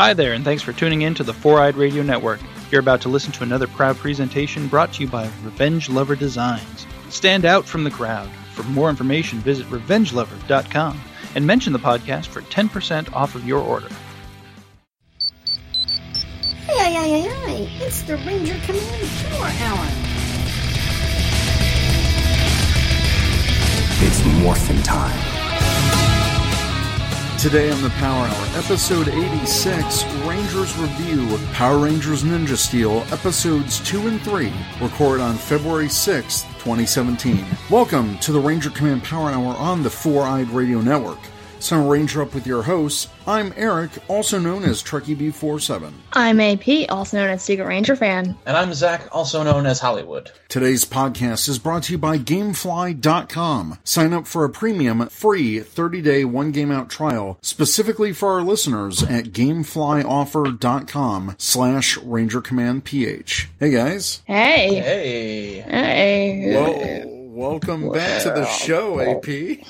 Hi there, and thanks for tuning in to the Four Eyed Radio Network. You're about to listen to another proud presentation brought to you by Revenge Lover Designs. Stand out from the crowd. For more information, visit revengelover.com and mention the podcast for 10% off of your order. Hey, hey, hey, hey, hey. it's the Ranger Command Power Hour. It's morphin' time. Today on the Power Hour, episode 86, Rangers Review, Power Rangers Ninja Steel, episodes 2 and 3, recorded on February 6th, 2017. Welcome to the Ranger Command Power Hour on the Four Eyed Radio Network. So, Ranger Up with your hosts. I'm Eric, also known as Trekkie B47. I'm AP, also known as Secret Ranger fan. And I'm Zach, also known as Hollywood. Today's podcast is brought to you by Gamefly.com. Sign up for a premium, free 30 day one game out trial specifically for our listeners at Gameflyoffer.com slash Ranger Command PH. Hey guys. Hey. Hey. Hey. Well, welcome back to the show, AP.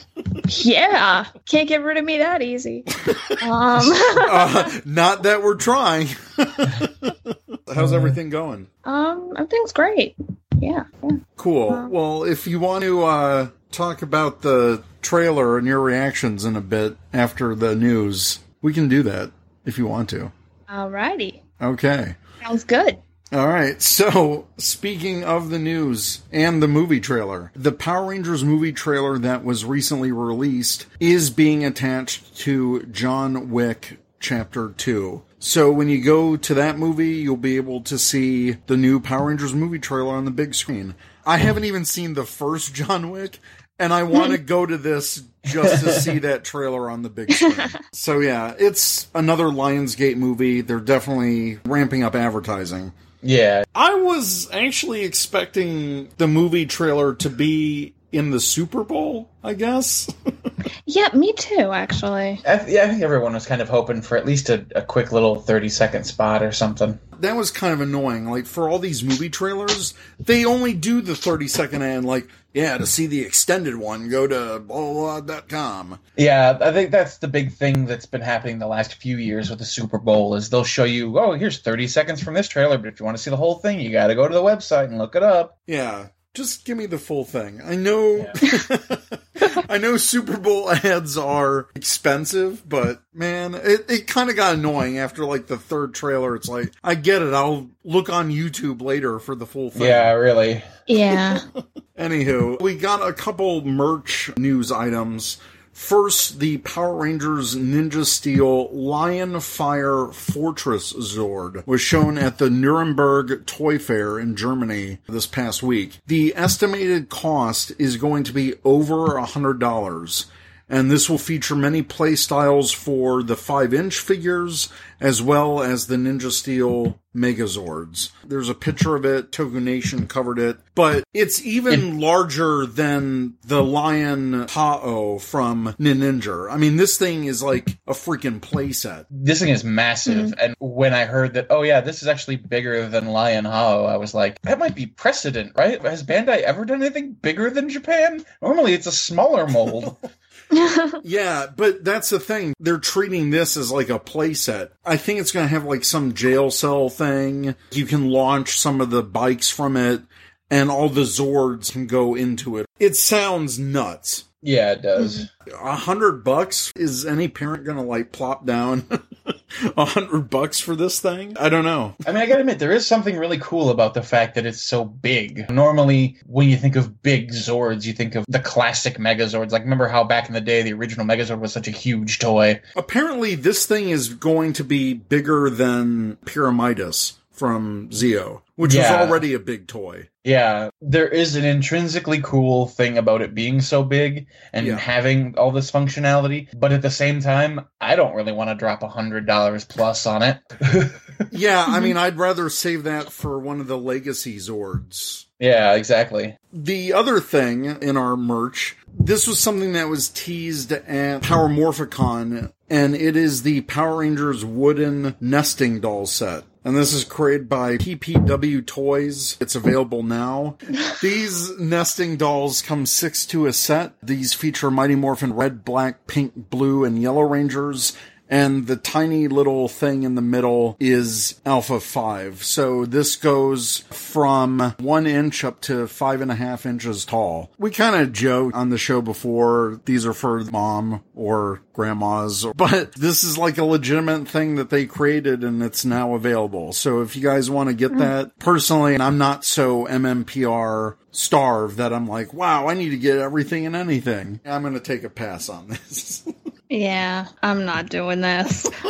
Yeah. Can't get rid of me that easy. Um, Uh, not that we're trying. How's everything going? um, everything's great. Yeah. yeah. Cool. Well, if you want to uh, talk about the trailer and your reactions in a bit after the news, we can do that if you want to. Alrighty. Okay. Sounds good. All right. So, speaking of the news and the movie trailer, the Power Rangers movie trailer that was recently released is being attached to John Wick Chapter 2. So, when you go to that movie, you'll be able to see the new Power Rangers movie trailer on the big screen. I haven't even seen the first John Wick, and I want to go to this just to see that trailer on the big screen. So, yeah, it's another Lionsgate movie. They're definitely ramping up advertising. Yeah. I was actually expecting the movie trailer to be in the Super Bowl, I guess. Yeah, me too, actually. I, th- yeah, I think everyone was kind of hoping for at least a, a quick little 30 second spot or something. that was kind of annoying. Like, for all these movie trailers, they only do the 30 second end, like, yeah, to see the extended one, go to blah, blah, blah, dot com. Yeah, I think that's the big thing that's been happening the last few years with the Super Bowl is they'll show you, oh, here's 30 seconds from this trailer, but if you want to see the whole thing, you got to go to the website and look it up. Yeah, just give me the full thing. I know, I know Super Bowl ads are expensive, but man, it, it kind of got annoying after like the third trailer. It's like, I get it. I'll look on YouTube later for the full thing. Yeah, really. Yeah. Anywho, we got a couple merch news items. First, the Power Rangers Ninja Steel Lion Fire Fortress Zord was shown at the Nuremberg Toy Fair in Germany this past week. The estimated cost is going to be over a hundred dollars. And this will feature many play styles for the 5 inch figures as well as the Ninja Steel Megazords. There's a picture of it, Toku Nation covered it, but it's even larger than the Lion Hao from Ninja. I mean, this thing is like a freaking playset. This thing is massive. Mm-hmm. And when I heard that, oh, yeah, this is actually bigger than Lion Hao, I was like, that might be precedent, right? Has Bandai ever done anything bigger than Japan? Normally it's a smaller mold. Yeah, but that's the thing. They're treating this as like a playset. I think it's going to have like some jail cell thing. You can launch some of the bikes from it, and all the Zords can go into it. It sounds nuts. Yeah, it does. Mm-hmm. A hundred bucks? Is any parent going to like plop down a hundred bucks for this thing? I don't know. I mean, I gotta admit, there is something really cool about the fact that it's so big. Normally, when you think of big Zords, you think of the classic Megazords. Like, remember how back in the day, the original Megazord was such a huge toy? Apparently, this thing is going to be bigger than Pyramidus from Zeo, which Yeah. was already a big toy. Yeah, there is an intrinsically cool thing about it being so big and Yeah. having all this functionality, but at the same time, I don't really want to drop a hundred dollars plus on it. Yeah, I mean, I'd rather save that for one of the Legacy Zords. yeah, exactly. The other thing in our merch, this was something that was teased at Power Morphicon, and it is the Power Rangers wooden nesting doll set. And this is created by PPW Toys. It's available now. These nesting dolls come six to a set. These feature Mighty Morphin red, black, pink, blue, and yellow Rangers, and the tiny little thing in the middle is Alpha 5. So this goes from one inch up to five and a half inches tall. We kind of joked on the show before these are for mom or grandmas, but this is like a legitimate thing that they created and it's now available. So if you guys want to get mm. that, personally, I'm not so MMPR starved that I'm like, wow, I need to get everything and anything. I'm going to take a pass on this. Yeah, I'm not doing this.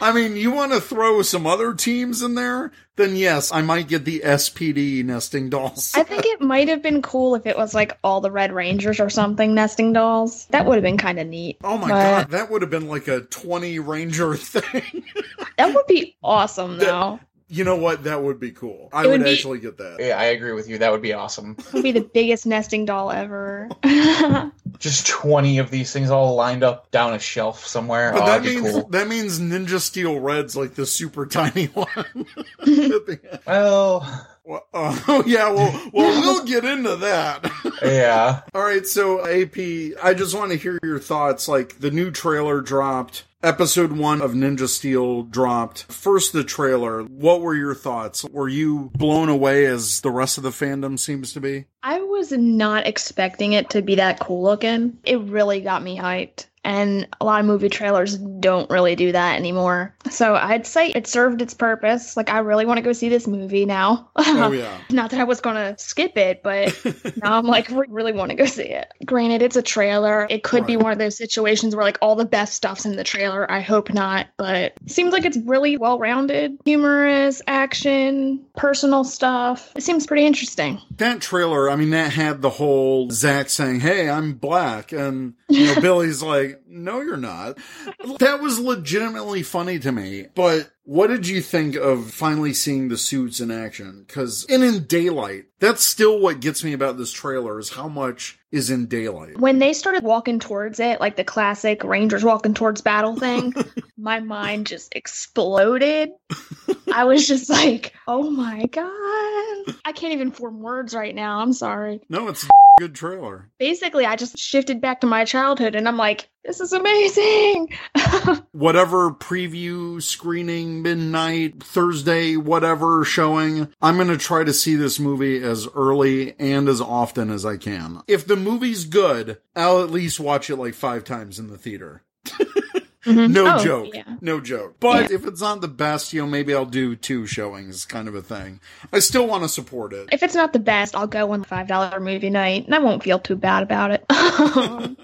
I mean, you want to throw some other teams in there? Then yes, I might get the SPD nesting dolls. I think it might have been cool if it was like all the Red Rangers or something nesting dolls. That would have been kind of neat. oh my but god, that would have been like a 20 ranger thing. That would be awesome, though. You know what? That would be cool. I It would, would be- actually get that. Yeah, I agree with you. That would be awesome. It would be the biggest nesting doll ever. Just 20 of these things all lined up down a shelf somewhere. But oh, that means cool. that means Ninja Steel Red's like the super tiny one. Well, Well, oh yeah, well, well, we'll get into that. yeah. All right, so AP, I just want to hear your thoughts. Like the new trailer dropped, episode one of Ninja Steel dropped. First, the trailer. What were your thoughts? Were you blown away as the rest of the fandom seems to be? I was not expecting it to be that cool looking. It really got me hyped. And a lot of movie trailers don't really do that anymore. So I'd say it served its purpose. Like, I really want to go see this movie now. Oh yeah. Not that I was gonna skip it, but now I'm like re- really want to go see it. Granted, it's a trailer. It could be one of those situations where like all the best stuff's in the trailer. I hope not, but seems like it's really well rounded, humorous, action, personal stuff. It seems pretty interesting. That trailer, I mean, that had the whole Zach saying, Hey, I'm black. And, you know, Billy's like, No, you're not. That was legitimately funny to me. But what did you think of finally seeing the suits in action? Cause, and in daylight, that's still what gets me about this trailer is how much is in daylight. When they started walking towards it, like the classic Rangers walking towards battle thing, my mind just exploded. I was just like, oh my God. I can't even form words right now. I'm sorry. No, it's a good trailer. Basically, I just shifted back to my childhood and I'm like, this is amazing. Whatever preview, screening, midnight, Thursday, whatever showing, I'm going to try to see this movie as early and as often as I can. If the movie's good, I'll at least watch it like five times in the theater. Mm-hmm. No Oh, joke. yeah. No joke. But if it's not the best, you know, maybe I'll do two showings kind of a thing. I still want to support it. If it's not the best, I'll go on the $5 movie night and I won't feel too bad about it. Um,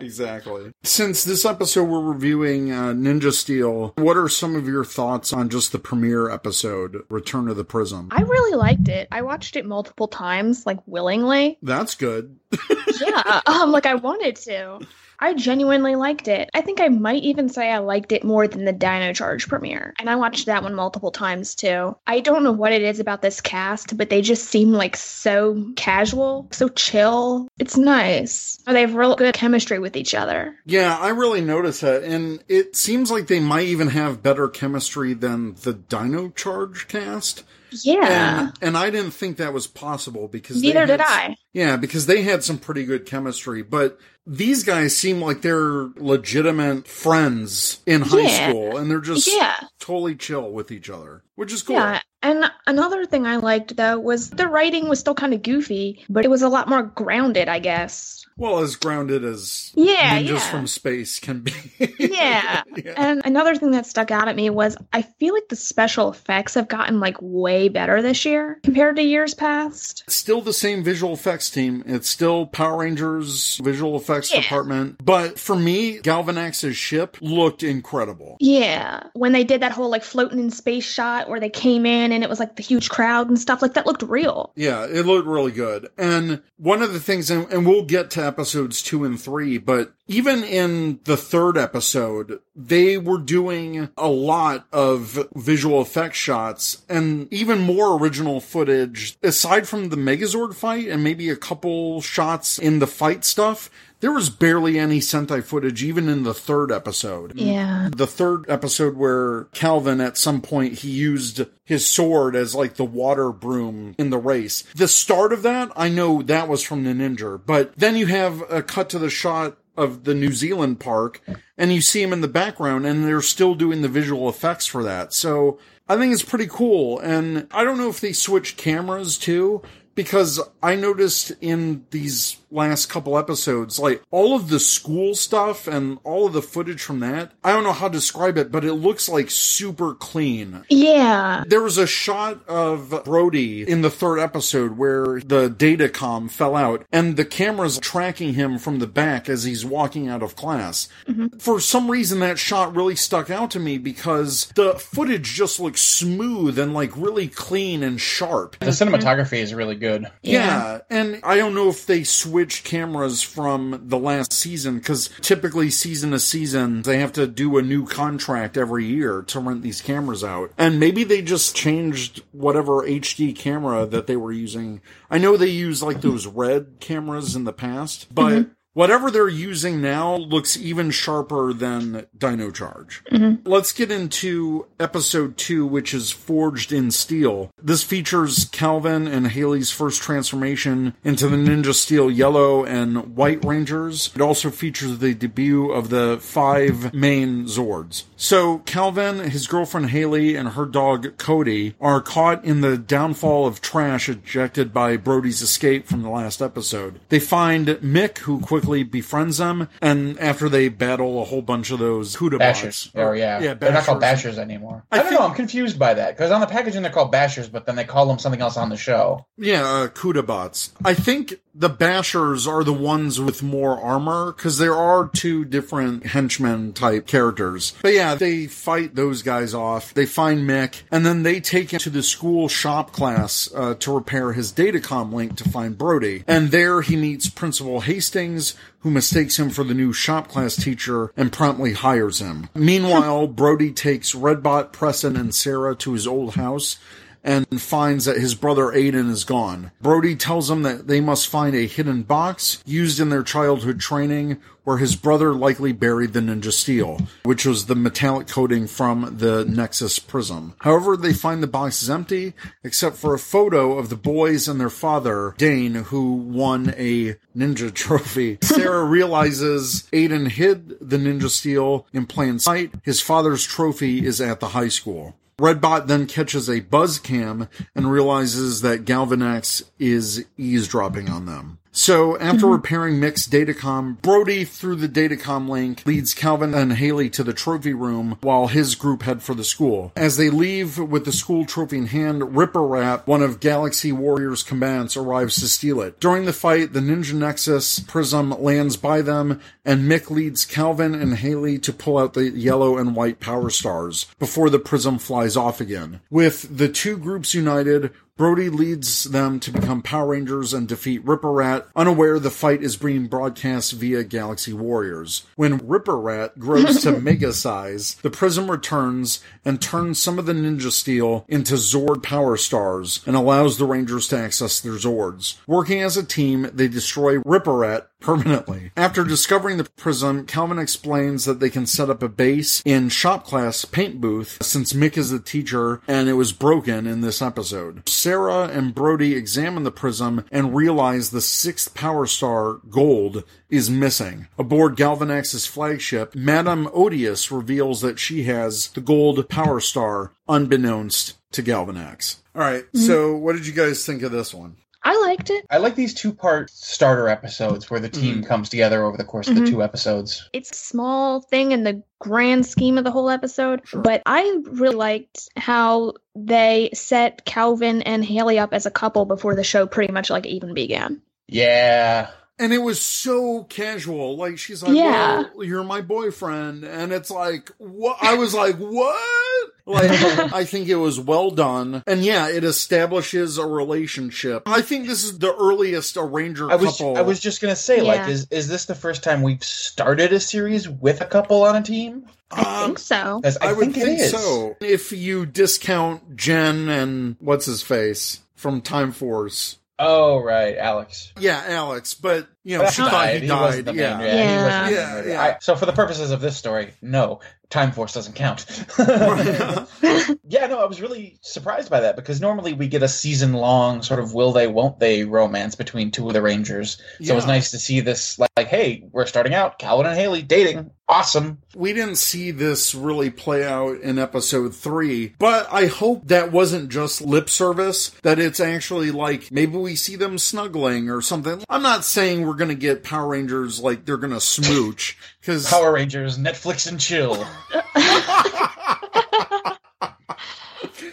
Exactly. Since this episode we're reviewing uh, Ninja Steel, what are some of your thoughts on just the premiere episode, Return of the Prism? I really liked it. I watched it multiple times, like willingly. That's good. yeah, um, like I wanted to. I genuinely liked it. I think I might even say I liked it more than the Dino Charge premiere. And I watched that one multiple times too. I don't know what it is about this cast, but they just seem like so casual, so chill. It's nice. They have real good chemistry with each other. Yeah, I really noticed that. And it seems like they might even have better chemistry than the Dino Charge cast. Yeah. And, and I didn't think that was possible because Neither they did I. Yeah, because they had some pretty good chemistry, but these guys seem like they're legitimate friends in high Yeah. school and they're just Yeah. totally chill with each other, which is cool. Yeah, and another thing I liked though was the writing was still kind of goofy, but it was a lot more grounded, I guess. Well, as grounded as Yeah, ninjas yeah. from space can be. Yeah. Yeah. And another thing that stuck out at me was I feel like the special effects have gotten like way better this year compared to years past. Still the same visual effects team. It's still Power Rangers visual effects Yeah. department. But for me, Galvanax's ship looked incredible. Yeah. When they did that whole like floating in space shot where they came in and it was like the huge crowd and stuff, like that looked real. Yeah, it looked really good. And one of the things, and, and we'll get to episodes two and three, but even in the third episode, they were doing a lot of visual effects shots and even more original footage. Aside from the Megazord fight and maybe a couple shots in the fight stuff, there was barely any Sentai footage even in the third episode. Yeah. The third episode where Calvin at some point he used his sword as like the water broom in the race. The start of that, I know that was from the ninja, but then you have a cut to the shot of the New Zealand park, and you see him in the background, and they're still doing the visual effects for that. So I think it's pretty cool. And I don't know if they switched cameras too, because I noticed in these last couple episodes, like all of the school stuff and all of the footage from that, I don't know how to describe it, but it looks like super clean. Yeah. There was a shot of Brody in the third episode where the datacom fell out and the camera's tracking him from the back as he's walking out of class. Mm-hmm. For some reason, that shot really stuck out to me because the footage just looks smooth and like really clean and sharp. The cinematography is really good. Yeah. and I don't know if they switched cameras from the last season because typically season to season they have to do a new contract every year to rent these cameras out. And maybe they just changed whatever HD camera that they were using. I know they use like those red cameras in the past, but mm-hmm. Whatever they're using now looks even sharper than Dino Charge. Mm-hmm. Let's get into episode two, which is Forged in Steel. This features Calvin and Hayley's first transformation into the Ninja Steel Yellow and White Rangers. It also features the debut of the five main Zords. So Calvin, his girlfriend Hayley, and her dog Cody are caught in the downfall of trash ejected by Brody's escape from the last episode. They find Mick, who quickly befriends them, and after they battle a whole bunch of those Kuda Bashers. Or yeah. yeah, They're not called Bashers. Anymore. I I, don't think- know. I'm confused by that because on the packaging they're called Bashers, but then they call them something else on the show. Yeah, uh, Kudabots. I think the Bashers are the ones with more armor because there are two different henchmen type characters. But yeah, they fight those guys off. They find Mick, and then they take him to the school shop class uh, to repair his datacom link to find Brody. And there he meets Principal Hastings, who mistakes him for the new shop class teacher and promptly hires him. Meanwhile, Brody takes Redbot, Preston, and Sarah to his old house and finds that his brother Aiden is gone. Brody tells him that they must find a hidden box used in their childhood training where his brother likely buried the ninja steel, which was the metallic coating from the Nexus prism. However, they find the box is empty except for a photo of the boys and their father, Dane, who won a ninja trophy. Sarah realizes Aiden hid the ninja steel in plain sight. His father's trophy is at the high school. Redbot then catches a buzz cam and realizes that Galvanax is eavesdropping on them. So after mm-hmm. repairing Mick's datacom, Brody through the datacom link leads Calvin and Hayley to the trophy room while his group head for the school. As they leave with the school trophy in hand, Ripper Rat, one of Galaxy Warriors' combatants, arrives to steal it. During the fight, the Ninja Nexus prism lands by them, and Mick leads Calvin and Hayley to pull out the yellow and white power stars before the prism flies off again. With the two groups united, Brody leads them to become Power Rangers and defeat Ripper Rat, unaware the fight is being broadcast via Galaxy Warriors. When Ripper Rat grows to mega size, the prism returns and turns some of the ninja steel into Zord power stars and allows the Rangers to access their Zords. Working as a team, they destroy Ripper Rat permanently. After discovering the prism, Calvin explains that they can set up a base in shop class paint booth since Mick is the teacher and it was broken in this episode. Sarah and Brody examine the prism and realize the sixth power star, Gold, is missing. Aboard Galvanax's flagship, Madame Odius reveals that she has the gold power star unbeknownst to Galvanax. All right, mm-hmm. so what did you guys think of this one? I liked it. I like these two part starter episodes where the mm-hmm. team comes together over the course of the mm-hmm. two episodes. It's a small thing in the grand scheme of the whole episode, but I really liked how they set Calvin and Hayley up as a couple before the show pretty much like even began. Yeah. And it was so casual. Like she's like, Yeah. "Well, you're my boyfriend," and it's like, what? I was like, "What?" Like, I think it was well done, and yeah, it establishes a relationship. I think this is the earliest arranger I was couple. I was just gonna say, like, is is this the first time we've started a series with a couple on a team? I Um, think so. 'Cause I, I, would think, think it is. so. If you discount Jen and what's his face from Time Force. Oh right, Alex. Yeah, Alex, but you know, she thought he wasn't died. the Yeah. yeah, he wasn't Yeah, yeah. I- so for the purposes of this story, no, Time Force doesn't count. yeah, no, I was really surprised by that because normally we get a season long sort of will they, won't they romance between two of the Rangers. So it was nice to see this, like, like, hey, we're starting out, Calvin and Hayley dating. Awesome. We didn't see this really play out in episode three, but I hope that wasn't just lip service, that it's actually like maybe we see them snuggling or something. I'm not saying we're gonna get Power Rangers like they're gonna smooch, because Power Rangers, Netflix and chill.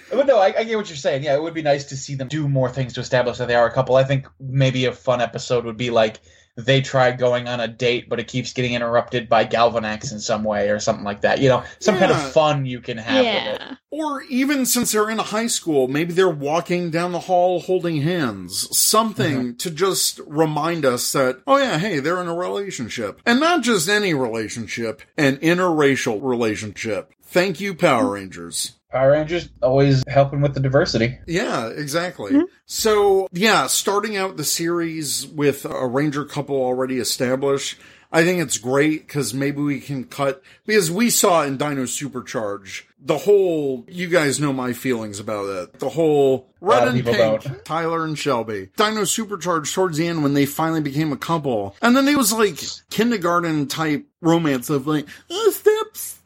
But no, I, I get what you're saying. Yeah, it would be nice to see them do more things to establish that they are a couple. I think maybe a fun episode would be like they try going on a date, but it keeps getting interrupted by Galvanax in some way or something like that. You know, some kind of fun you can have with it. yeah. Or even since they're in high school, maybe they're walking down the hall holding hands. Something mm-hmm. to just remind us that, oh yeah, hey, they're in a relationship. And not just any relationship, an interracial relationship. Thank you, Power Rangers. Power Rangers always helping with the diversity. Yeah, exactly. Mm-hmm. So, yeah, starting out the series with a Ranger couple already established, I think it's great because maybe we can cut, because we saw in Dino Supercharge, the whole, you guys know my feelings about it, the whole red and pink, don't. Tyler and Shelby. Dino Supercharge towards the end when they finally became a couple. And then it was like kindergarten type romance of like, oh, stop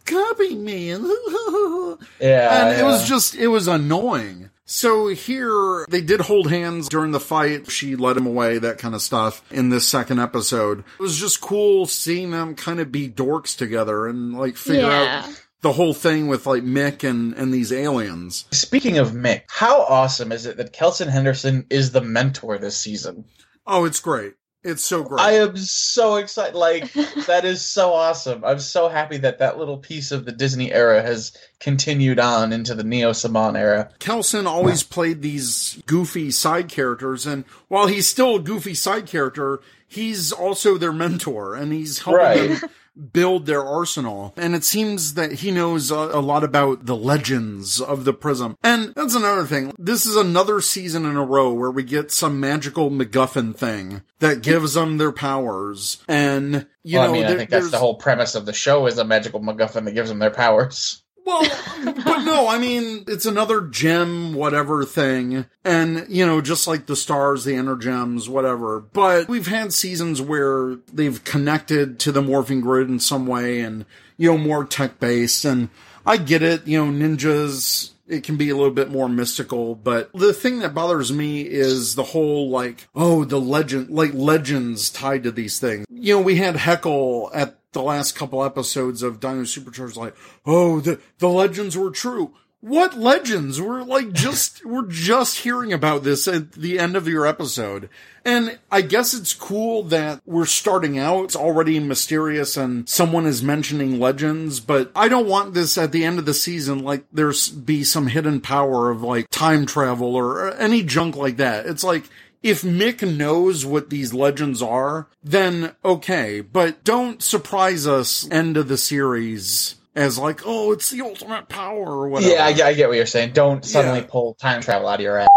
copying me. And Yeah, and it was just it was annoying. So here they did hold hands during the fight. She led him away, that kind of stuff in this second episode. It was just cool seeing them kind of be dorks together and like figure Yeah. out the whole thing with like Mick and and these aliens. Speaking of Mick, how awesome is it that Kelson Henderson is the mentor this season? Oh, it's great. It's so great. I am so excited. Like, that is so awesome. I'm so happy that that little piece of the Disney era has continued on into the Neo Saban era. Kelson always played these goofy side characters, and while he's still a goofy side character, he's also their mentor, and he's helping Right. them build their arsenal. And it seems that he knows a, a lot about the legends of the Prism. And that's another thing. This is another season in a row where we get some magical MacGuffin thing that gives them their powers. And, you well, know, I mean, I think that's the whole premise of the show is a magical MacGuffin that gives them their powers. Well, but no, I mean, it's another gem, whatever thing. And, you know, just like the stars, the inner gems, whatever. But we've had seasons where they've connected to the morphing grid in some way and, you know, more tech based. And I get it, you know, ninjas, it can be a little bit more mystical, but the thing that bothers me is the whole like, oh, the legend, like legends tied to these things. You know, we had Heckyl at the last couple episodes of Dino Supercharged, like, oh, the, the legends were true. What legends? We're like just, we're just hearing about this at the end of your episode. And I guess it's cool that we're starting out. It's already mysterious and someone is mentioning legends, but I don't want this at the end of the season, like there's be some hidden power of like time travel or any junk like that. It's like, if Mick knows what these legends are, then okay, but don't surprise us end of the series as like, oh, it's the ultimate power or whatever. Yeah, I, get- I get what you're saying. Don't suddenly Yeah. pull time travel out of your ass.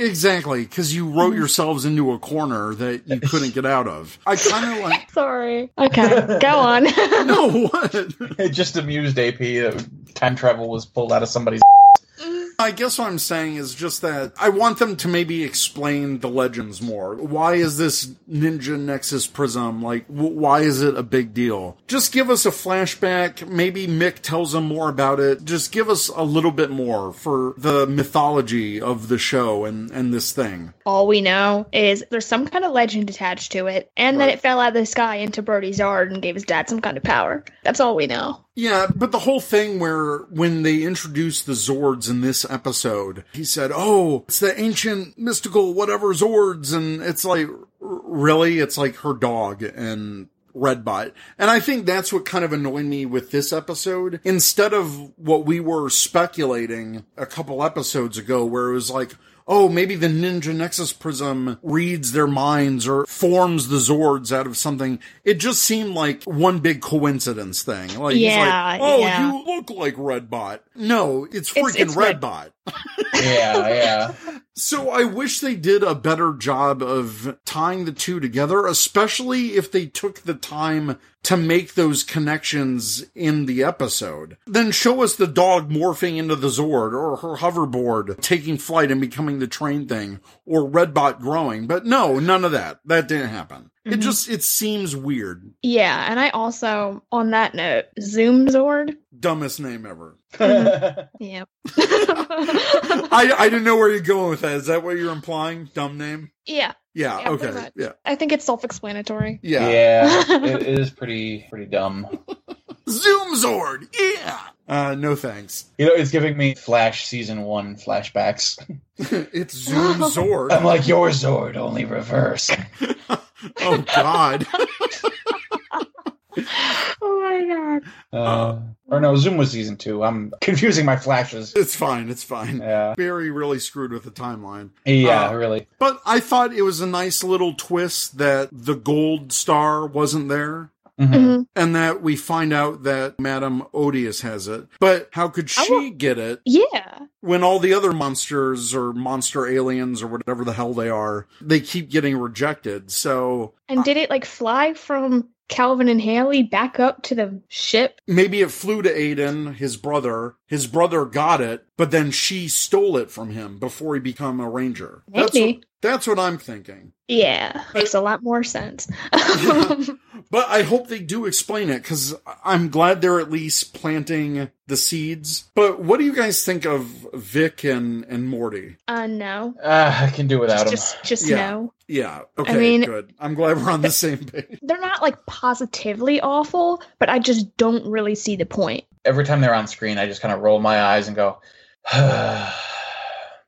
Exactly, because you wrote yourselves into a corner that you couldn't get out of. I kind of like, Sorry. Okay, go on. no, what? It just amused AP that time travel was pulled out of somebody's. I guess what I'm saying is just that I want them to maybe explain the legends more. Why is this Ninja Nexus Prism? Like, w- why is it a big deal? Just give us a flashback. Maybe Mick tells them more about it. Just give us a little bit more for the mythology of the show and, and this thing. All we know is there's some kind of legend attached to it, and then Right. it fell out of the sky into Brody's yard and gave his dad some kind of power. That's all we know. Yeah, but the whole thing where when they introduced the Zords in this episode, he said, "Oh, it's the ancient mystical whatever Zords," and it's like, really, it's like her dog and Redbot, and I think that's what kind of annoyed me with this episode. Instead of what we were speculating a couple episodes ago, where it was like. oh, maybe the Ninja Nexus Prism reads their minds or forms the Zords out of something. It just seemed like one big coincidence thing. Like, Yeah, like, oh, yeah. you look like Redbot. No, it's It's- freaking it's Red- Redbot. Yeah, yeah. So I wish they did a better job of tying the two together, especially if they took the time to make those connections in the episode. Then show us the dog morphing into the Zord or her hoverboard taking flight and becoming the train thing or Redbot growing. But no, none of that. That didn't happen. It Mhm. just, it seems weird. Yeah, and I also, on that note, Zoom Zord. Dumbest name ever. Yep. I, I didn't know where you're going with that. Is that what you're implying? Dumb name? yeah, Yeah, Yeah, okay. Yeah. I think it's self-explanatory. Yeah. yeah, it is pretty pretty dumb. Zoom Zord. Yeah. Uh, no thanks. You know, it's giving me Flash season one flashbacks. it's Zoom Zord. I'm like your Zord, only reverse. oh God. Oh my god. Uh, or no, Zoom was season two. I'm confusing my flashes. It's fine. It's fine. Yeah, Barry really screwed with the timeline. yeah, Uh, really. But I thought it was a nice little twist that the gold star wasn't there. Mhm. Mhm. And that we find out that Madame Odius has it. But how could she wa- get it Yeah. when all the other monsters or monster aliens or whatever the hell they are, they keep getting rejected? So And did it like fly from Calvin and Hayley back up to the ship? maybe it flew to Aiden, his brother. His brother got it, but then she stole it from him before he became a ranger. That's Maybe. what, that's what I'm thinking. Yeah, makes a lot more sense. But I hope they do explain it because I'm glad they're at least planting the seeds. But what do you guys think of Vic and, and Morty? uh, no, Uh, I can do without him. just just Yeah. no. Yeah, okay, I mean- good. I'm glad we're on the same page. They're not like positively awful, but I just don't really see the point. Every time they're on screen, I just kind of roll my eyes and go.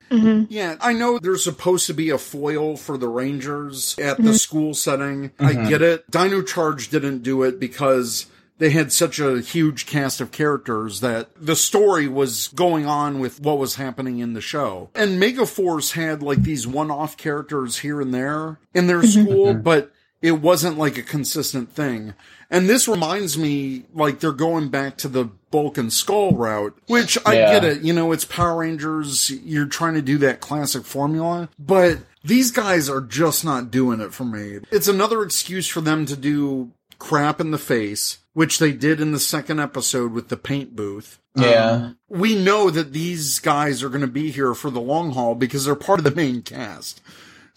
hmm Yeah, I know there's supposed to be a foil for the Rangers at the Mhm. school setting. I Mhm. get it. Dino Charge didn't do it because they had such a huge cast of characters that the story was going on with what was happening in the show. And Megaforce had like these one-off characters here and there in their school, but it wasn't like a consistent thing. And this reminds me like they're going back to the Bulk and Skull route, which I Yeah. get it. You know, it's Power Rangers. You're trying to do that classic formula, but these guys are just not doing it for me. It's another excuse for them to do crap in the face, which they did in the second episode with the paint booth. Yeah. Um, we know that these guys are going to be here for the long haul because they're part of the main cast.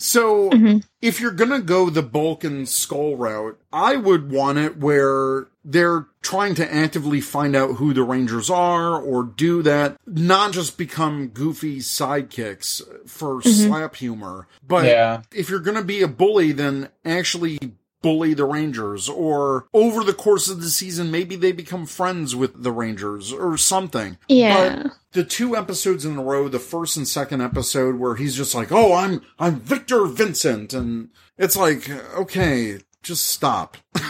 So Mhm. if you're going to go the bulk and skull route, I would want it where they're trying to actively find out who the Rangers are or do that, not just become goofy sidekicks for slap humor. But Yeah. if you're going to be a bully, then actually bully the Rangers or over the course of the season, maybe they become friends with the Rangers or something. Yeah. But the two episodes in a row, the first and second episode where he's just like, "Oh, I'm I'm Victor Vincent," and it's like, okay, just stop.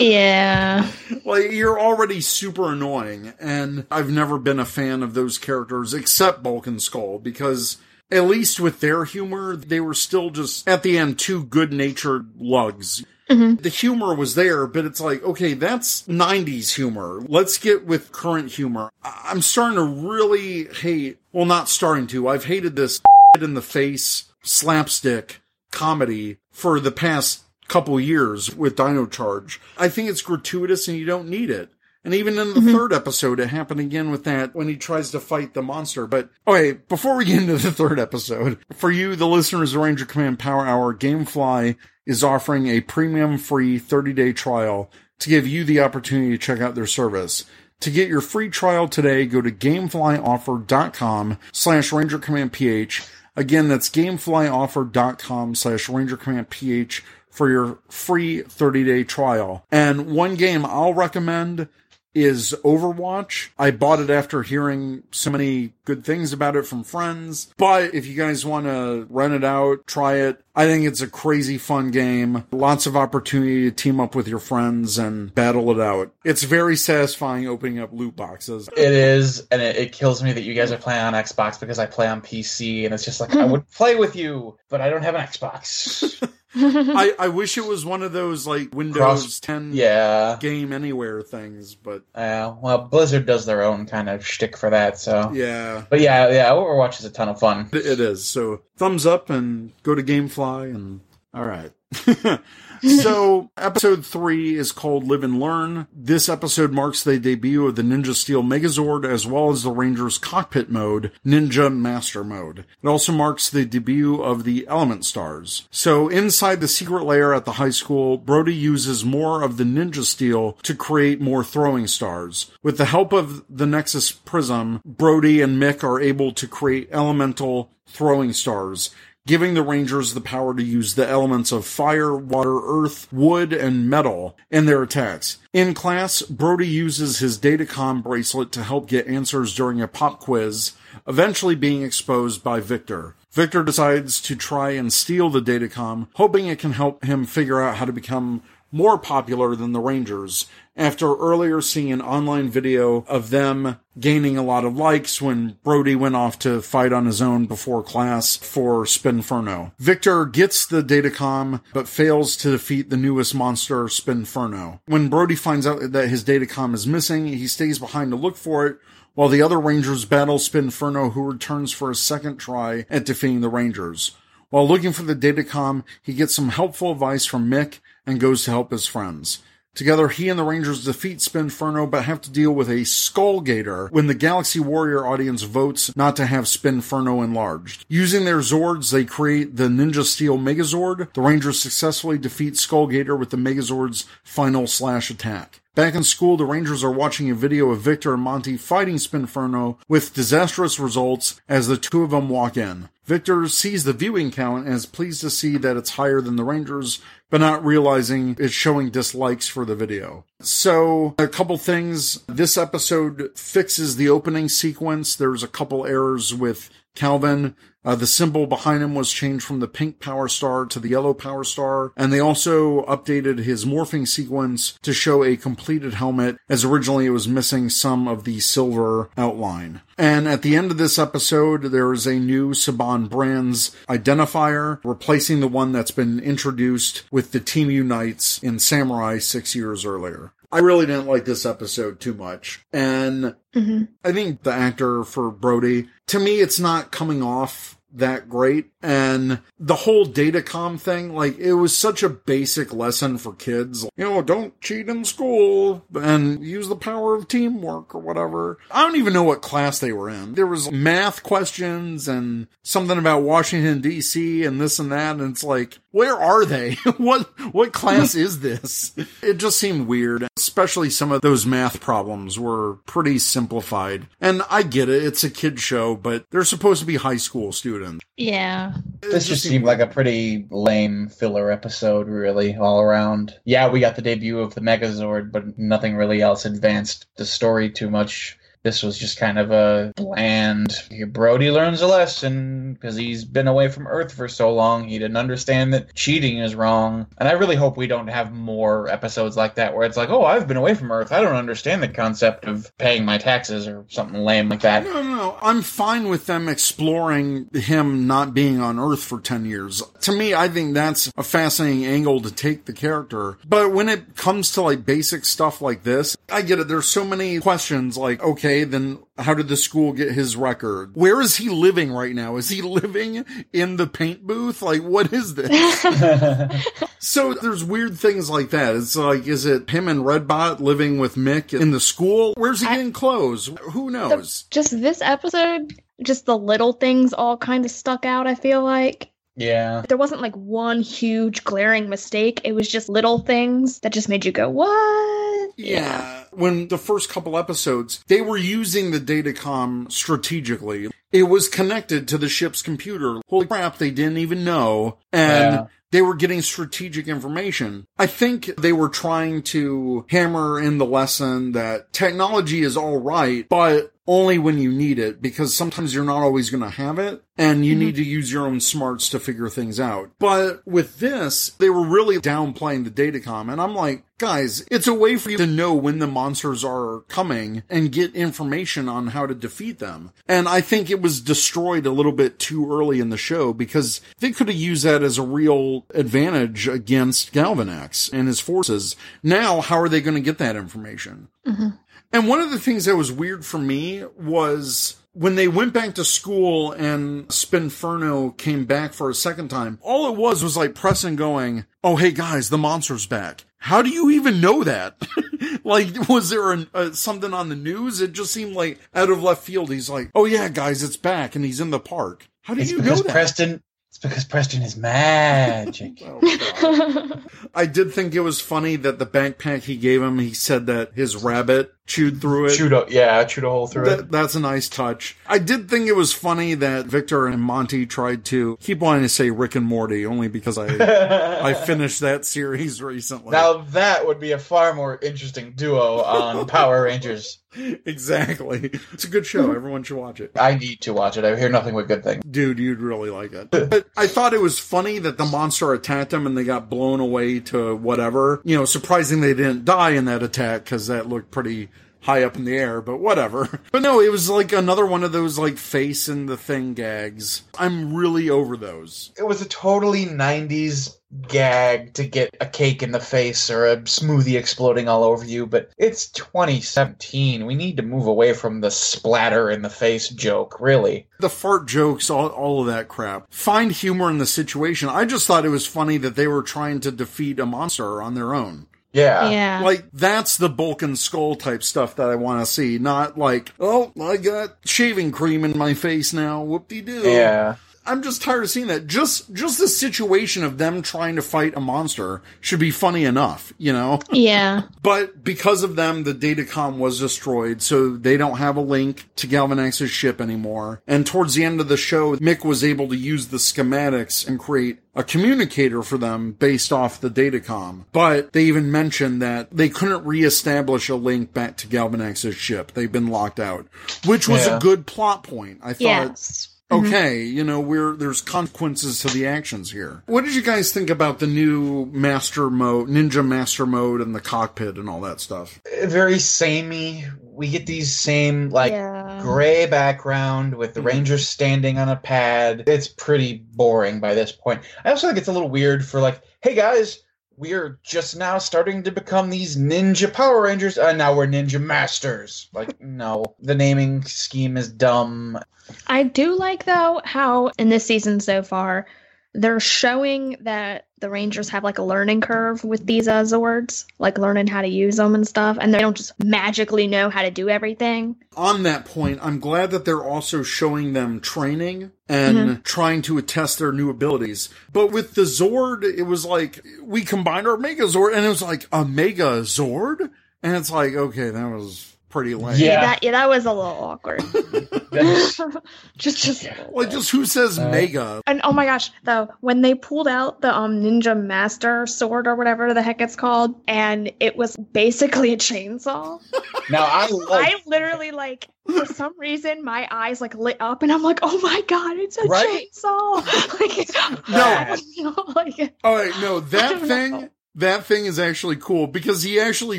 Yeah. like you're already super annoying, and I've never been a fan of those characters except Bulk and Skull because. At least with their humor, they were still just at the end two good-natured lugs. Mhm. The humor was there, but it's like, okay, that's 90s humor. Let's get with current humor. I'm starting to really hate, well, not starting to, I've hated this in the face slapstick comedy for the past couple years with Dino Charge. I think it's gratuitous and you don't need it. And even in the mm-hmm. third episode, it happened again with that when he tries to fight the monster. But okay, before we get into the third episode, for you, the listeners of Ranger Command Power Hour, Gamefly is offering a premium free 30 day trial to give you the opportunity to check out their service. To get your free trial today, go to gameflyoffer.com slash Ranger Command PH. Again, that's gameflyoffer.com slash Ranger Command PH for your free 30 day trial. And one game I'll recommend is Overwatch. I bought it after hearing so many good things about it from friends. But if you guys want to rent it out, try it. I think it's a crazy fun game. Lots of opportunity to team up with your friends and battle it out. It's very satisfying opening up loot boxes. It is, and it, it kills me that you guys are playing on Xbox because I play on PC, and it's just like I would play with you, but I don't have an Xbox. I, I wish it was one of those like Windows Cross- 10 yeah. game anywhere things, but Uh, well, Blizzard does their own kind of shtick for that, so. yeah, But yeah, yeah, Overwatch is a ton of fun. it is. So thumbs up and go to GameFly and all right. so episode three is called Live and Learn. This episode marks the debut of the Ninja Steel Megazord as well as the Ranger's cockpit mode, Ninja Master mode. It also marks the debut of the Element Stars. So inside the secret lair at the high school, Brody uses more of the Ninja Steel to create more throwing stars. With the help of the Nexus Prism, Brody and Mick are able to create elemental throwing stars giving the Rangers the power to use the elements of fire, water, earth, wood, and metal in their attacks. In class, Brody uses his Datacom bracelet to help get answers during a pop quiz, eventually being exposed by Victor. Victor decides to try and steal the Datacom, hoping it can help him figure out how to become more popular than the Rangers after earlier seeing an online video of them gaining a lot of likes when Brody went off to fight on his own before class for Spinferno. Victor gets the Datacom but fails to defeat the newest monster, Spinferno. When Brody finds out that his Datacom is missing, he stays behind to look for it while the other Rangers battle Spinferno who returns for a second try at defeating the Rangers. While looking for the Datacom, he gets some helpful advice from Mick and goes to help his friends. Together, he and the Rangers defeat Spinferno, but have to deal with a Skullgator when the Galaxy Warrior audience votes not to have Spinferno enlarged. Using their Zords, they create the Ninja Steel Megazord. The Rangers successfully defeat Skullgator with the Megazord's final slash attack. Back in school, the Rangers are watching a video of Victor and Monty fighting Spinferno with disastrous results as the two of them walk in. Victor sees the viewing count and is pleased to see that it's higher than the Rangers, but not realizing it's showing dislikes for the video. So, a couple things. This episode fixes the opening sequence. There's a couple errors with Calvin. Uh, the symbol behind him was changed from the pink power star to the yellow power star, and they also updated his morphing sequence to show a completed helmet, as originally it was missing some of the silver outline. And at the end of this episode, there is a new Saban Brands identifier, replacing the one that's been introduced with the Team Unites in Samurai six years earlier. I really didn't like this episode too much. And Mhm. I think the actor for Brody, to me, it's not coming off that great. And the whole datacom thing, like, it was such a basic lesson for kids. You know, don't cheat in school and use the power of teamwork or whatever. I don't even know what class they were in. There was math questions and something about Washington DC and this and that. And it's like, where are they? what, what class is this? It just seemed weird, especially some of those math problems were pretty simplified. And I get it. It's a kid show, but they're supposed to be high school students. Yeah. It This just seemed like a pretty lame filler episode, really, all around. Yeah, we got the debut of the Megazord, but nothing really else advanced the story too much. This was just kind of a bland. Brody learns a lesson because he's been away from Earth for so long. He didn't understand that cheating is wrong. And I really hope we don't have more episodes like that where it's like, oh, I've been away from Earth. I don't understand the concept of paying my taxes or something lame like that. No, no, no. I'm fine with them exploring him not being on Earth for 10 years. To me, I think that's a fascinating angle to take the character. But when it comes to like basic stuff like this, I get it. There's so many questions like, okay, then how did the school get his record? Where is he living right now? Is he living in the paint booth? Like, what is this? So there's weird things like that. It's like, is it him and Redbot living with Mick in the school? Where's he I- getting clothes? Who knows? Just this episode, just the little things all kind of stuck out, I feel like. yeah. There wasn't like one huge glaring mistake. It was just little things that just made you go, what? Yeah. When the first couple episodes, they were using the datacom strategically. It was connected to the ship's computer. Holy crap, they didn't even know. And Yeah. they were getting strategic information. I think they were trying to hammer in the lesson that technology is all right, but only when you need it because sometimes you're not always going to have it and you mm-hmm. need to use your own smarts to figure things out. But with this, they were really downplaying the datacom and I'm like, guys, it's a way for you to know when the monsters are coming and get information on how to defeat them. And I think it was destroyed a little bit too early in the show because they could have used that as a real advantage against Galvanax and his forces. Now, how are they going to get that information? Mm-hmm. And one of the things that was weird for me was when they went back to school and Spinferno came back for a second time, all it was was like Preston going, Oh, hey guys, the monster's back. How do you even know that? like, was there an, uh, something on the news? It just seemed like out of left field. He's like, Oh yeah, guys, it's back and he's in the park. How do it's you know that? Preston, it's because Preston is magic. oh, I did think it was funny that the backpack he gave him, he said that his rabbit chewed through it. Chewed a, yeah, chewed a hole through it. That's a nice touch. I did think it was funny that Victor and Monty tried to keep wanting to say Rick and Morty only because I I finished that series recently. Now that would be a far more interesting duo on Power Rangers. Exactly. It's a good show. Everyone should watch it. I need to watch it. I hear nothing but good things. Dude, you'd really like it. but I thought it was funny that the monster attacked them and they got blown away to whatever. You know, surprising they didn't die in that attack because that looked pretty high up in the air, but whatever. But no, it was like another one of those like face in the thing gags. I'm really over those. It was a totally 90s gag to get a cake in the face or a smoothie exploding all over you, but it's 2017. We need to move away from the splatter in the face joke, really. The fart jokes, all, all of that crap. Find humor in the situation. I just thought it was funny that they were trying to defeat a monster on their own. Yeah. Yeah. Like, that's the bulk and skull type stuff that I want to see. Not like, oh, I got shaving cream in my face now. Whoop de doo. Yeah. I'm just tired of seeing that. Just just the situation of them trying to fight a monster should be funny enough, you know? Yeah. but because of them, the datacom was destroyed, so they don't have a link to Galvanax's ship anymore. And towards the end of the show, Mick was able to use the schematics and create a communicator for them based off the datacom. But they even mentioned that they couldn't reestablish a link back to Galvanax's ship. They've been locked out, which was yeah. a good plot point. I thought. Yes. Okay, mm-hmm. you know, we're there's consequences to the actions here. What did you guys think about the new master mode, ninja master mode, and the cockpit and all that stuff? Very samey. We get these same like yeah. gray background with the mm-hmm. Rangers standing on a pad. It's pretty boring by this point. I also think it's a little weird for like, hey guys, we're just now starting to become these ninja Power Rangers, and now we're ninja masters. Like, no, the naming scheme is dumb. I do like though how in this season so far they're showing that the Rangers have like a learning curve with these uh, Zords, like learning how to use them and stuff, and they don't just magically know how to do everything. On that point, I'm glad that they're also showing them training and mm-hmm. trying to attest their new abilities. But with the Zord, it was like we combined our Mega Zord, and it was like a Mega Zord, and it's like okay, that was pretty lame. Yeah, that, yeah, that was a little awkward. just, just like, just who says uh, mega? And oh my gosh, though, when they pulled out the um Ninja Master sword or whatever the heck it's called, and it was basically a chainsaw. now I, like- I literally like for some reason my eyes like lit up and I'm like, oh my god, it's a right? chainsaw. like, no, you know, like, all right, no, that thing. Know that thing is actually cool because he actually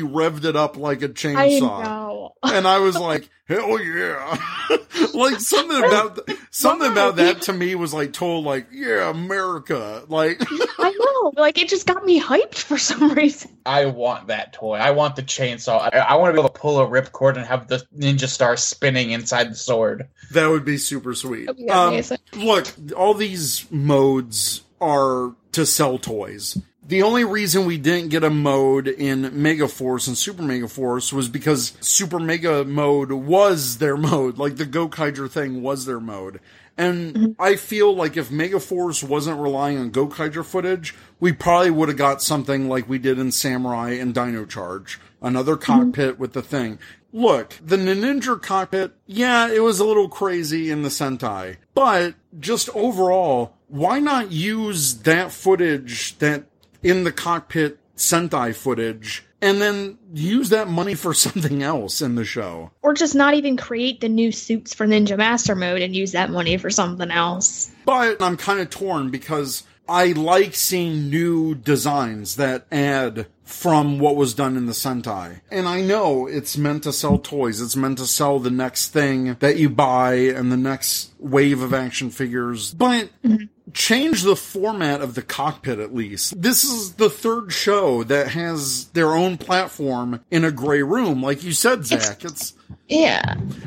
revved it up like a chainsaw. I and I was like, hell yeah. like something about, something about that to me was like told like, yeah, America. Like, I know, like it just got me hyped for some reason. I want that toy. I want the chainsaw. I, I want to be able to pull a ripcord and have the ninja star spinning inside the sword. That would be super sweet. Um, look, all these modes are to sell toys the only reason we didn't get a mode in Mega Force and Super Mega Force was because Super Mega mode was their mode. Like the Gokaiger thing was their mode. And mm-hmm. I feel like if Mega Force wasn't relying on Gokaiger footage, we probably would have got something like we did in Samurai and Dino Charge. Another mm-hmm. cockpit mm-hmm. with the thing. Look, the Ninja cockpit, yeah, it was a little crazy in the Sentai, but just overall, why not use that footage that in the cockpit Sentai footage and then use that money for something else in the show? Or just not even create the new suits for Ninja Master Mode and use that money for something else. But I'm kind of torn because I like seeing new designs that add from what was done in the Sentai. And I know it's meant to sell toys. It's meant to sell the next thing that you buy and the next wave of action figures. But change the format of the cockpit at least. This is the third show that has their own platform in a gray room. Like you said, Zach. It's, Yeah.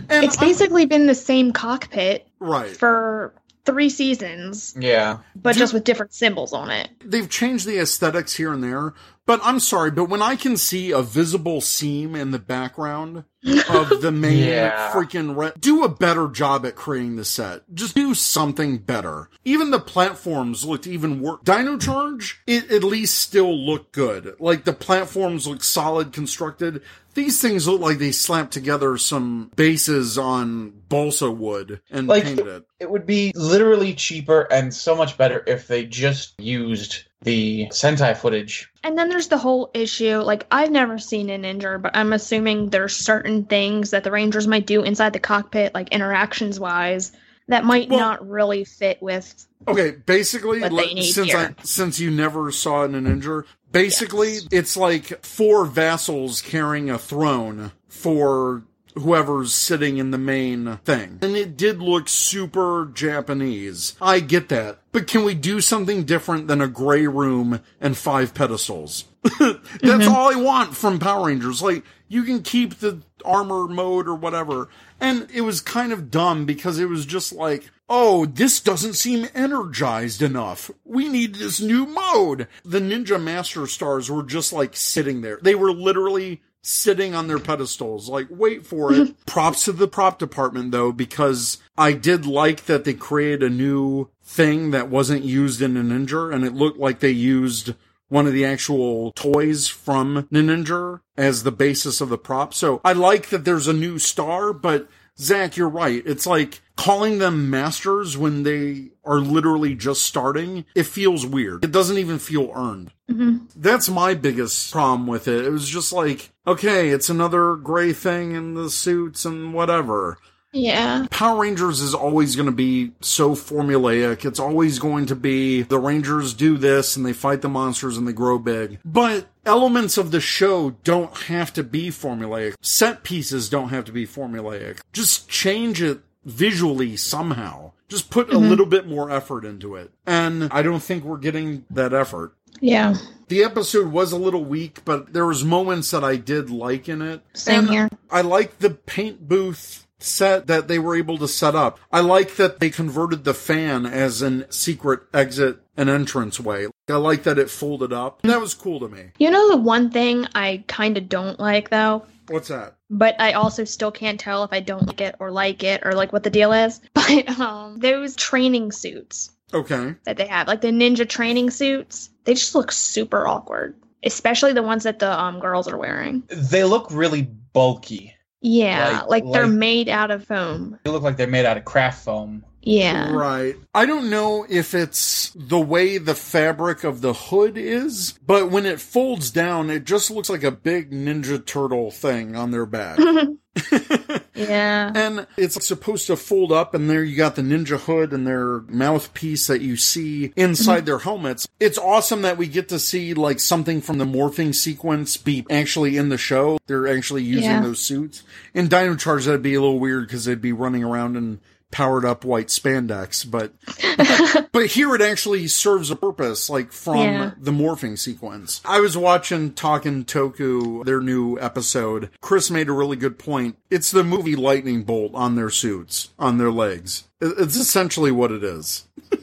and It's I'm- basically been the same cockpit right. for three seasons, Yeah. but Do- just with different symbols on it. they've changed the aesthetics here and there, but I'm sorry, but when I can see a visible seam in the background of the main Yeah. freaking re- do a better job at creating the set. Just do something better. Even the platforms looked even worse. Dino Charge, it at least still looked good. Like the platforms look solid constructed. These things look like they slapped together some bases on balsa wood and Like- painted it. It would be literally cheaper and so much better if they just used the Sentai footage. And then there's the whole issue. Like, I've never seen a Ninja, but I'm assuming there's certain things that the Rangers might do inside the cockpit, like interactions wise, that might Well- not really fit with. Okay, basically, What le- they need since I since you never saw it a ninja, basically Yes. it's like four vassals carrying a throne for whoever's sitting in the main thing. And it did look super Japanese. I get that. But can we do something different than a gray room and five pedestals? That's mm-hmm. all I want from Power Rangers. Like, you can keep the armor mode or whatever. And it was kind of dumb because it was just like, oh, this doesn't seem energized enough. We need this new mode. The Ninja Master Stars were just like sitting there. They were literally sitting on their pedestals. Like, wait for it. Props to the prop department though, because I did like that they created a new thing that wasn't used in Ninja and it looked like they used one of the actual toys from Ninninger as the basis of the prop. So I like that there's a new star, but Zach, you're right. It's like calling them masters when they are literally just starting. It feels weird. It doesn't even feel earned. Mhm. That's my biggest problem with it. It was just like, okay, it's another gray thing in the suits and whatever. Yeah. Power Rangers is always going to be so formulaic. It's always going to be the Rangers do this and they fight the monsters and they grow big. But elements of the show don't have to be formulaic. Set pieces don't have to be formulaic. Just change it visually somehow. Just put a mm-hmm. little bit more effort into it. And I don't think we're getting that effort. Yeah. The episode was a little weak, but there was moments that I did like in it. Same And here. I like the paint booth set that they were able to set up. I like that they converted the fan as an secret exit and entrance way. I like that it folded up. That was cool to me. You know the one thing I kind of don't like though, What's that? but I also still can't tell if I don't like it or like it or like what the deal is. But um those training suits Okay. that they have, like the ninja training suits, they just look super awkward. Especially the ones that the um girls are wearing. They look really bulky. Yeah, Like- like, they're like- made out of foam. They look like they're made out of craft foam. Yeah. Right. I don't know if it's the way the fabric of the hood is, but when it folds down, it just looks like a big Ninja Turtle thing on their back. yeah. And it's supposed to fold up, and there you got the ninja hood and their mouthpiece that you see inside mm-hmm. their helmets. It's awesome that we get to see like something from the morphing sequence be actually in the show. They're actually using Yeah. those suits. In Dino Charge, that'd be a little weird because they'd be running around in powered up white spandex, but but here it actually serves a purpose, like from Yeah. the morphing sequence. I was watching Talking Toku, their new episode. Chris made a really good point. It's the movie Lightning Bolt on their suits, on their legs. It's essentially what it is.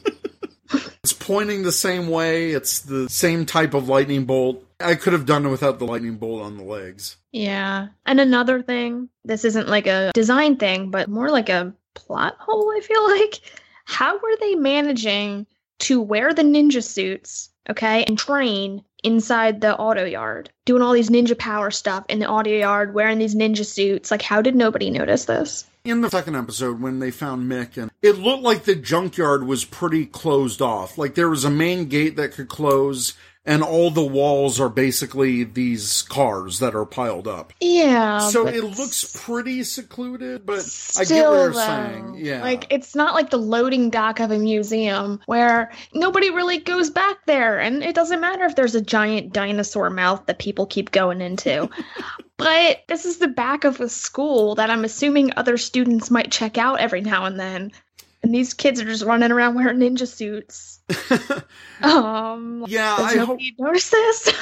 it's pointing the same way. It's the same type of lightning bolt. I could have done it without the lightning bolt on the legs. Yeah. And another thing, this isn't like a design thing, but more like a plot hole, I feel like. How were they managing to wear the ninja suits, okay, and train inside the auto yard? Doing all these ninja power stuff in the auto yard, wearing these ninja suits. Like, how did nobody notice this? in the second episode when they found Mick and it looked like the junkyard was pretty closed off. Like there was a main gate that could close and all the walls are basically these cars that are piled up. Yeah. so it looks pretty secluded, but I Still, get what you're though, saying. Yeah. Like it's not like the loading dock of a museum where nobody really goes back there and it doesn't matter if there's a giant dinosaur mouth that people keep going into. but this is the back of a school that I'm assuming other students might check out every now and then. And these kids are just running around wearing ninja suits. um yeah, I hope nobody notice this?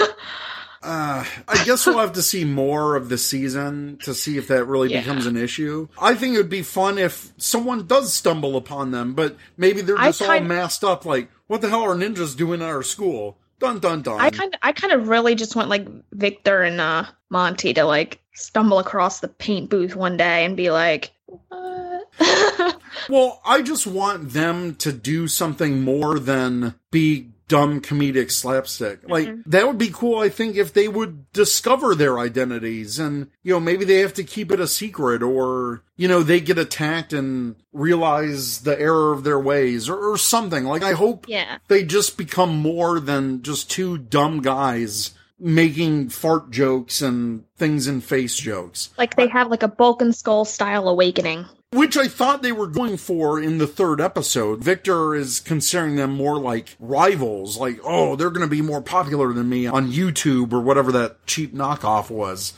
Uh, I guess we'll have to see more of the season to see if that really Yeah. becomes an issue. I think it would be fun if someone does stumble upon them, but maybe they're just all masked up like, what the hell are ninjas doing at our school? Dun dun dun. I kind of, I kind of really just want like Victor and uh, Monty to like stumble across the paint booth one day and be like, "What?" Well, I just want them to do something more than be dumb comedic slapstick. Mm-hmm. Like, that would be cool, I think, if they would discover their identities and, you know, maybe they have to keep it a secret or, you know, they get attacked and realize the error of their ways or, or something. Like, I hope yeah, they just become more than just two dumb guys making fart jokes and things in face jokes. like they have like a Bulk and Skull style awakening. Which I thought they were going for in the third episode. Victor is considering them more like rivals, like, oh, they're going to be more popular than me on YouTube or whatever that cheap knockoff was.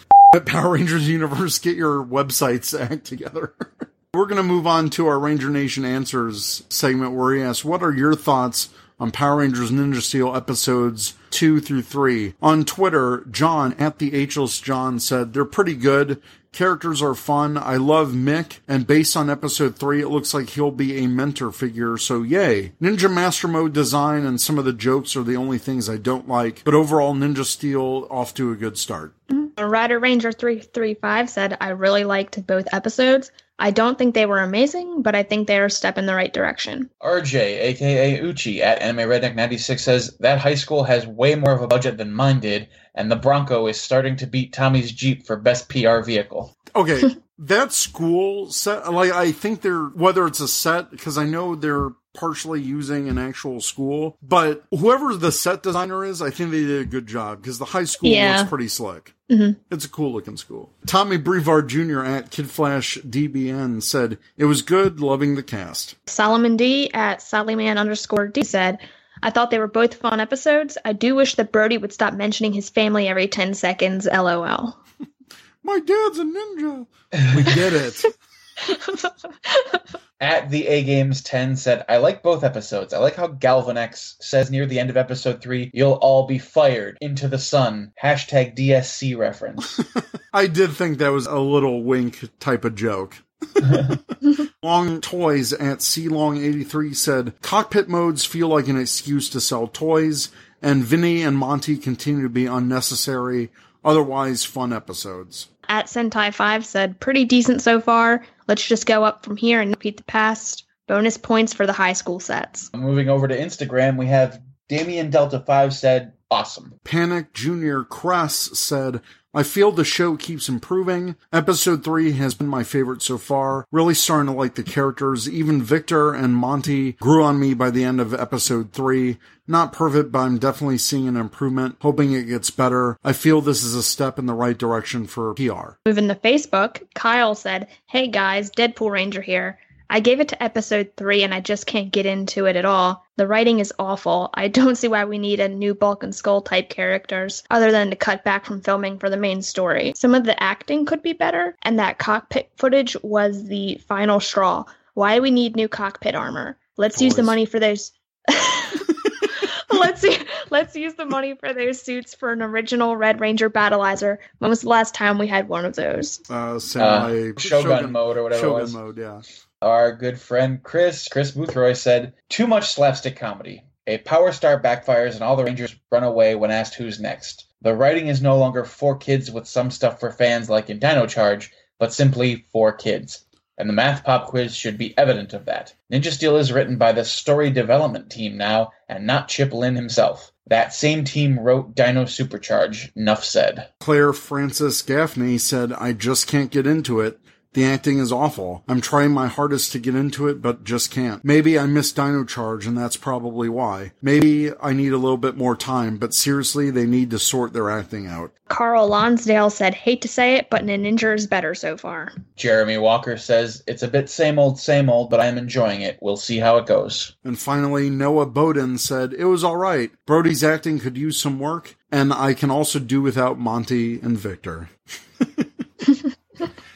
Power Rangers Universe, get your websites act together. We're going to move on to our Ranger Nation Answers segment where he asks, What are your thoughts on Power Rangers Ninja Steel episodes 2 through 3? On Twitter, John at the Hlos John said, They're pretty good. Characters are fun. I love Mick, and based on episode 3, it looks like he'll be a mentor figure, so yay. Ninja Master Mode design and some of the jokes are the only things I don't like, but overall, Ninja Steel off to a good start. Mm-hmm. Rider Ranger three three five said, "I really liked both episodes. I don't think they were amazing, but I think they are a step in the right direction." RJ, aka Uchi, at Anime Redneck 96 says that high school has way more of a budget than mine did, and the Bronco is starting to beat Tommy's Jeep for best PR vehicle. Okay, that school set, like, I think they're, whether it's a set, because I know they're partially using an actual school, but whoever the set designer is, I think they did a good job, because the high school Yeah. looks pretty slick. Mhm. It's a cool looking school. Tommy Brevard Jr. at KidFlashDBN said, It was good, loving the cast. Solomon D at Sallyman underscore D said, I thought they were both fun episodes. I do wish that Brody would stop mentioning his family every 10 seconds, lol. My dad's a ninja. We get it. At the A Games 10 said, I like both episodes. I like how Galvanax says near the end of episode 3, you'll all be fired into the sun. Hashtag DSC reference. I did think that was a little wink type of joke. Long Toys at C Long83 said, Cockpit modes feel like an excuse to sell toys, and Vinny and Monty continue to be unnecessary, otherwise fun episodes. At Sentai5 said, pretty decent so far. Let's just go up from here and repeat the past. Bonus points for the high school sets. Moving over to Instagram, we have Damien Delta 5 said, awesome. Panic Junior Cress said, I feel the show keeps improving. Episode 3 has been my favorite so far. Really starting to like the characters. Even Victor and Monty grew on me by the end of episode 3. Not perfect, but I'm definitely seeing an improvement. Hoping it gets better. I feel this is a step in the right direction for PR. Moving to Facebook, Kyle said, Hey guys, Deadpool Ranger here. I gave it to episode 3 and I just can't get into it at all. The writing is awful. I don't see why we need a new Bulk and Skull type characters, other than to cut back from filming for the main story. Some of the acting could be better, and that cockpit footage was the final straw. Why do we need new cockpit armor? Let's use the money for those. let's see, let's use the money for those suits for an original Red Ranger Battlizer. When was the last time we had one of those? Uh, Samurai Shogun mode or whatever it Shogun was. mode, yeah. Our good friend Chris, Chris Boothroy said, too much slapstick comedy. A power star backfires and all the Rangers run away when asked who's next. The writing is no longer for kids with some stuff for fans like in Dino Charge, but simply for kids. And the math pop quiz should be evident of that. Ninja Steel is written by the story development team now, and not Chip Lynn himself. That same team wrote Dino Supercharge, nuff said. Claire Francis Gaffney said, I just can't get into it. The acting is awful. I'm trying my hardest to get into it, but just can't. Maybe I missed Dino Charge and that's probably why. Maybe I need a little bit more time, but seriously, they need to sort their acting out. Carl Lonsdale said, hate to say it, but Ninninger is better so far. Jeremy Walker says, It's a bit same old, same old, but I'm enjoying it. We'll see how it goes. And finally, Noah Bowden said, It was alright. Brody's acting could use some work, and I can also do without Monty and Victor.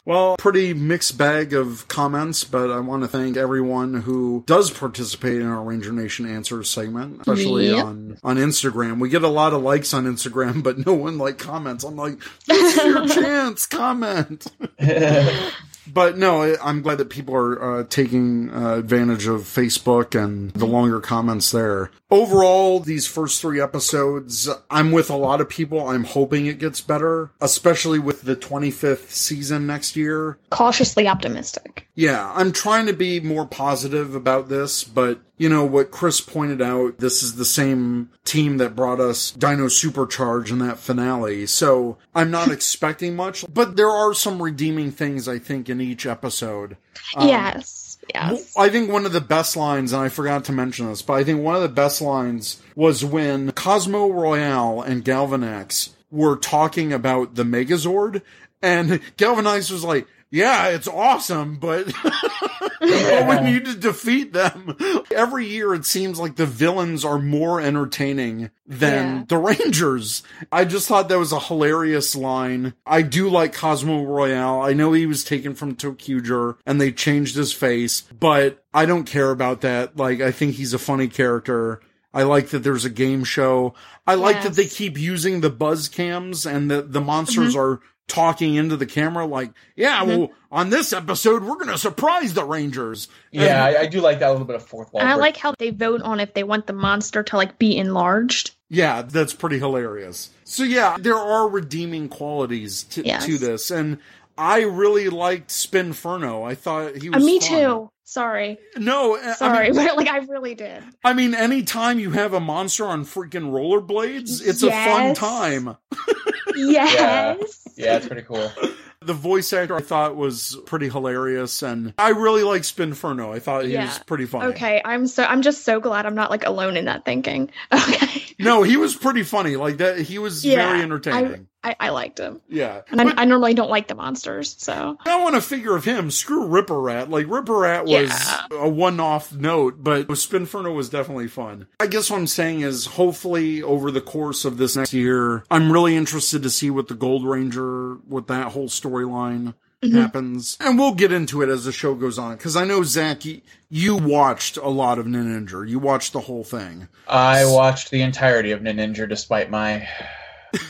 Well, pretty mixed bag of comments, but I want to thank everyone who does participate in our Ranger Nation Answers segment, especially Yep. on, on Instagram. We get a lot of likes on Instagram, but no one like comments. I'm like, this is your chance, comment. But no, I'm glad that people are uh, taking uh, advantage of Facebook and the longer comments there. Overall, these first three episodes, I'm with a lot of people. I'm hoping it gets better, especially with the 25th season next year. Cautiously optimistic. Yeah, I'm trying to be more positive about this, but you know what Chris pointed out, this is the same team that brought us Dino Supercharge in that finale. So I'm not expecting much, but there are some redeeming things I think in each episode. Um, yes. Yes. I think one of the best lines, and I forgot to mention this, but I think one of the best lines was when Cosmo Royale and Galvanax were talking about the Megazord, and Galvanax was like, yeah, it's awesome, but but we need to defeat them. Every year it seems like the villains are more entertaining than Yeah. the Rangers. I just thought that was a hilarious line. I do like Cosmo Royale. I know he was taken from ToQger and they changed his face, but I don't care about that. Like, I think he's a funny character. I like that there's a game show. I like that they keep using the buzz cams and the, the monsters mm-hmm. are talking into the camera like, yeah, well, on this episode, we're going to surprise the Rangers. yeah, I, I do like that little bit of fourth wall. I break. like how they vote on if they want the monster to like be enlarged. Yeah, that's pretty hilarious. So yeah, there are redeeming qualities to, Yes. to this, and I really liked Spinferno. I thought he Uh, was. me fun. too. Sorry. No, Sorry, I mean, but like I really did. I mean, anytime you have a monster on freaking rollerblades, it's a fun time. Yes. yeah, it's pretty cool. The voice actor I thought was pretty hilarious, and I really like Spinferno. I thought he Yeah. was pretty funny. Okay, I'm so I'm just so glad I'm not like alone in that thinking. Okay. No, he was pretty funny. Like that, he was Yeah, very entertaining. I, I liked him. yeah, And I, But- I normally don't like the monsters, so I want a figure of him. Screw Ripper Rat. Like Ripper Rat was Yeah. a one-off note, but Spinferno was definitely fun. I guess what I'm saying is, hopefully, over the course of this next year, I'm really interested to see what the Gold Ranger, what that whole storyline mm-hmm. happens, and we'll get into it as the show goes on. Because I know Zach, y- you watched a lot of Ninninger. You watched the whole thing. I watched the entirety of Ninninger despite my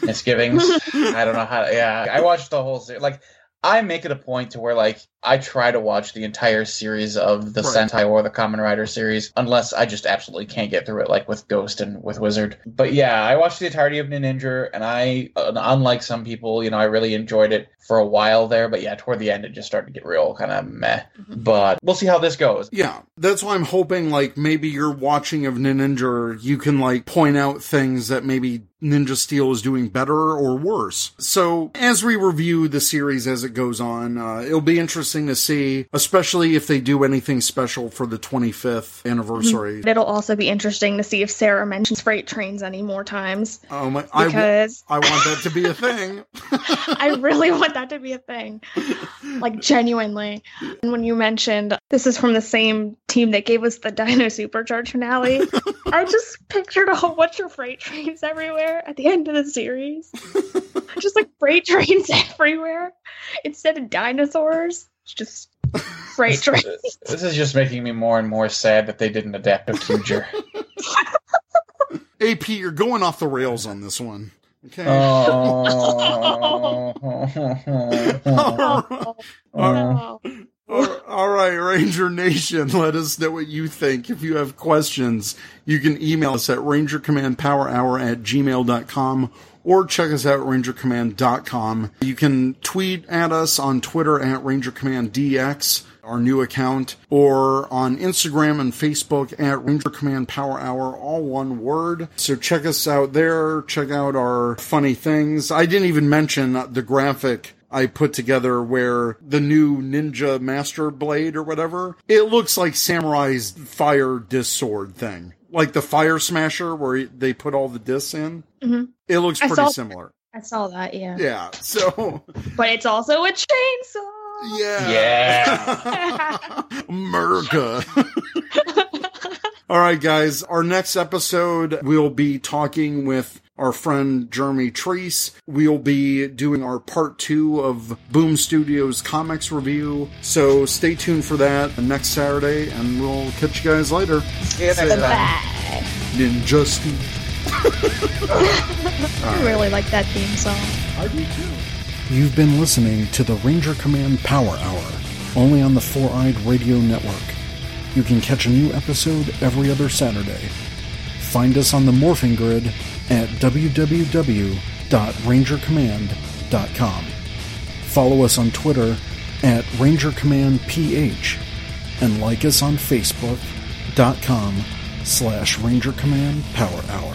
misgivings. I don't know how. Yeah, I watched the whole series. Like, I make it a point to where like I try to watch the entire series of the Right. Sentai or the Kamen Rider series, unless I just absolutely can't get through it, like with Ghost and with Wizard. But yeah, I watched the entirety of Ninninger, and I, uh, unlike some people, you know, I really enjoyed it for a while there. But yeah, toward the end, it just started to get real kind of meh. But we'll see how this goes. Yeah, that's why I'm hoping like maybe you're watching of Ninninger, you can like point out things that maybe Ninja Steel is doing better or worse. So as we review the series as it goes on, uh, it'll be interesting to see, especially if they do anything special for the 25th anniversary. Mm-hmm. it'll also be interesting to see if Sarah mentions freight trains any more times Oh my, because I want that to be a thing. I really want that to be a thing. Like genuinely. And when you mentioned this is from the same team that gave us the Dino Supercharge finale, I just pictured a whole bunch of freight trains everywhere at the end of the series. just like freight trains everywhere. Instead of dinosaurs, it's just freight trains. This is just making me more and more sad that they didn't adapt a Future. AP, you're going off the rails on this one. Okay. Oh. All- all right, Ranger Nation, let us know what you think. If you have questions, you can email us at rangercommandpowerhour at gmail.com or check us out at rangercommand.com. You can tweet at us on Twitter at rangercommand.dx, our new account, or on Instagram and Facebook at Ranger Command Power Hour, all one word. So check us out there. Check out our funny things. I didn't even mention the graphic I put together where the new Ninja Master Blade or whatever, it looks like Samurai's fire disc sword thing. Like the Fire Smasher where they put all the discs in. Mhm. It looks pretty saw- similar. I saw that, yeah. Yeah. So, But it's also a chainsaw. yeah. Yeah. America. All right, guys. Our next episode, we'll be talking with our friend Jeremy Treese. We'll be doing our part two of Boom Studios comics review. So stay tuned for that next Saturday, and we'll catch you guys later. See you next time. Bye. Ninja Steel. I really like that theme song. I do too. You've been listening to the Ranger Command Power Hour, only on the Four Eyed Radio Network. You can catch a new episode every other Saturday. Find us on the Morphing Grid at www.rangercommand.com. Follow us on Twitter at RangerCommandPH and like us on Facebook.com slash Ranger Command Power Hour.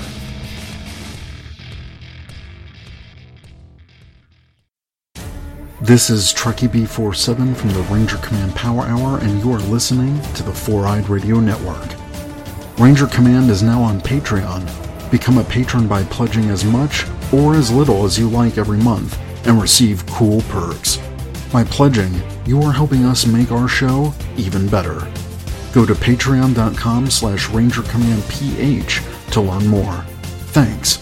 This is Truckee B47 from the Ranger Command Power Hour, and you are listening to the Four Eyed Radio Network. Ranger Command is now on Patreon. Become a patron by pledging as much or as little as you like every month and receive cool perks. By pledging, you are helping us make our show even better. Go to patreon.com slash rangercommandph to learn more. Thanks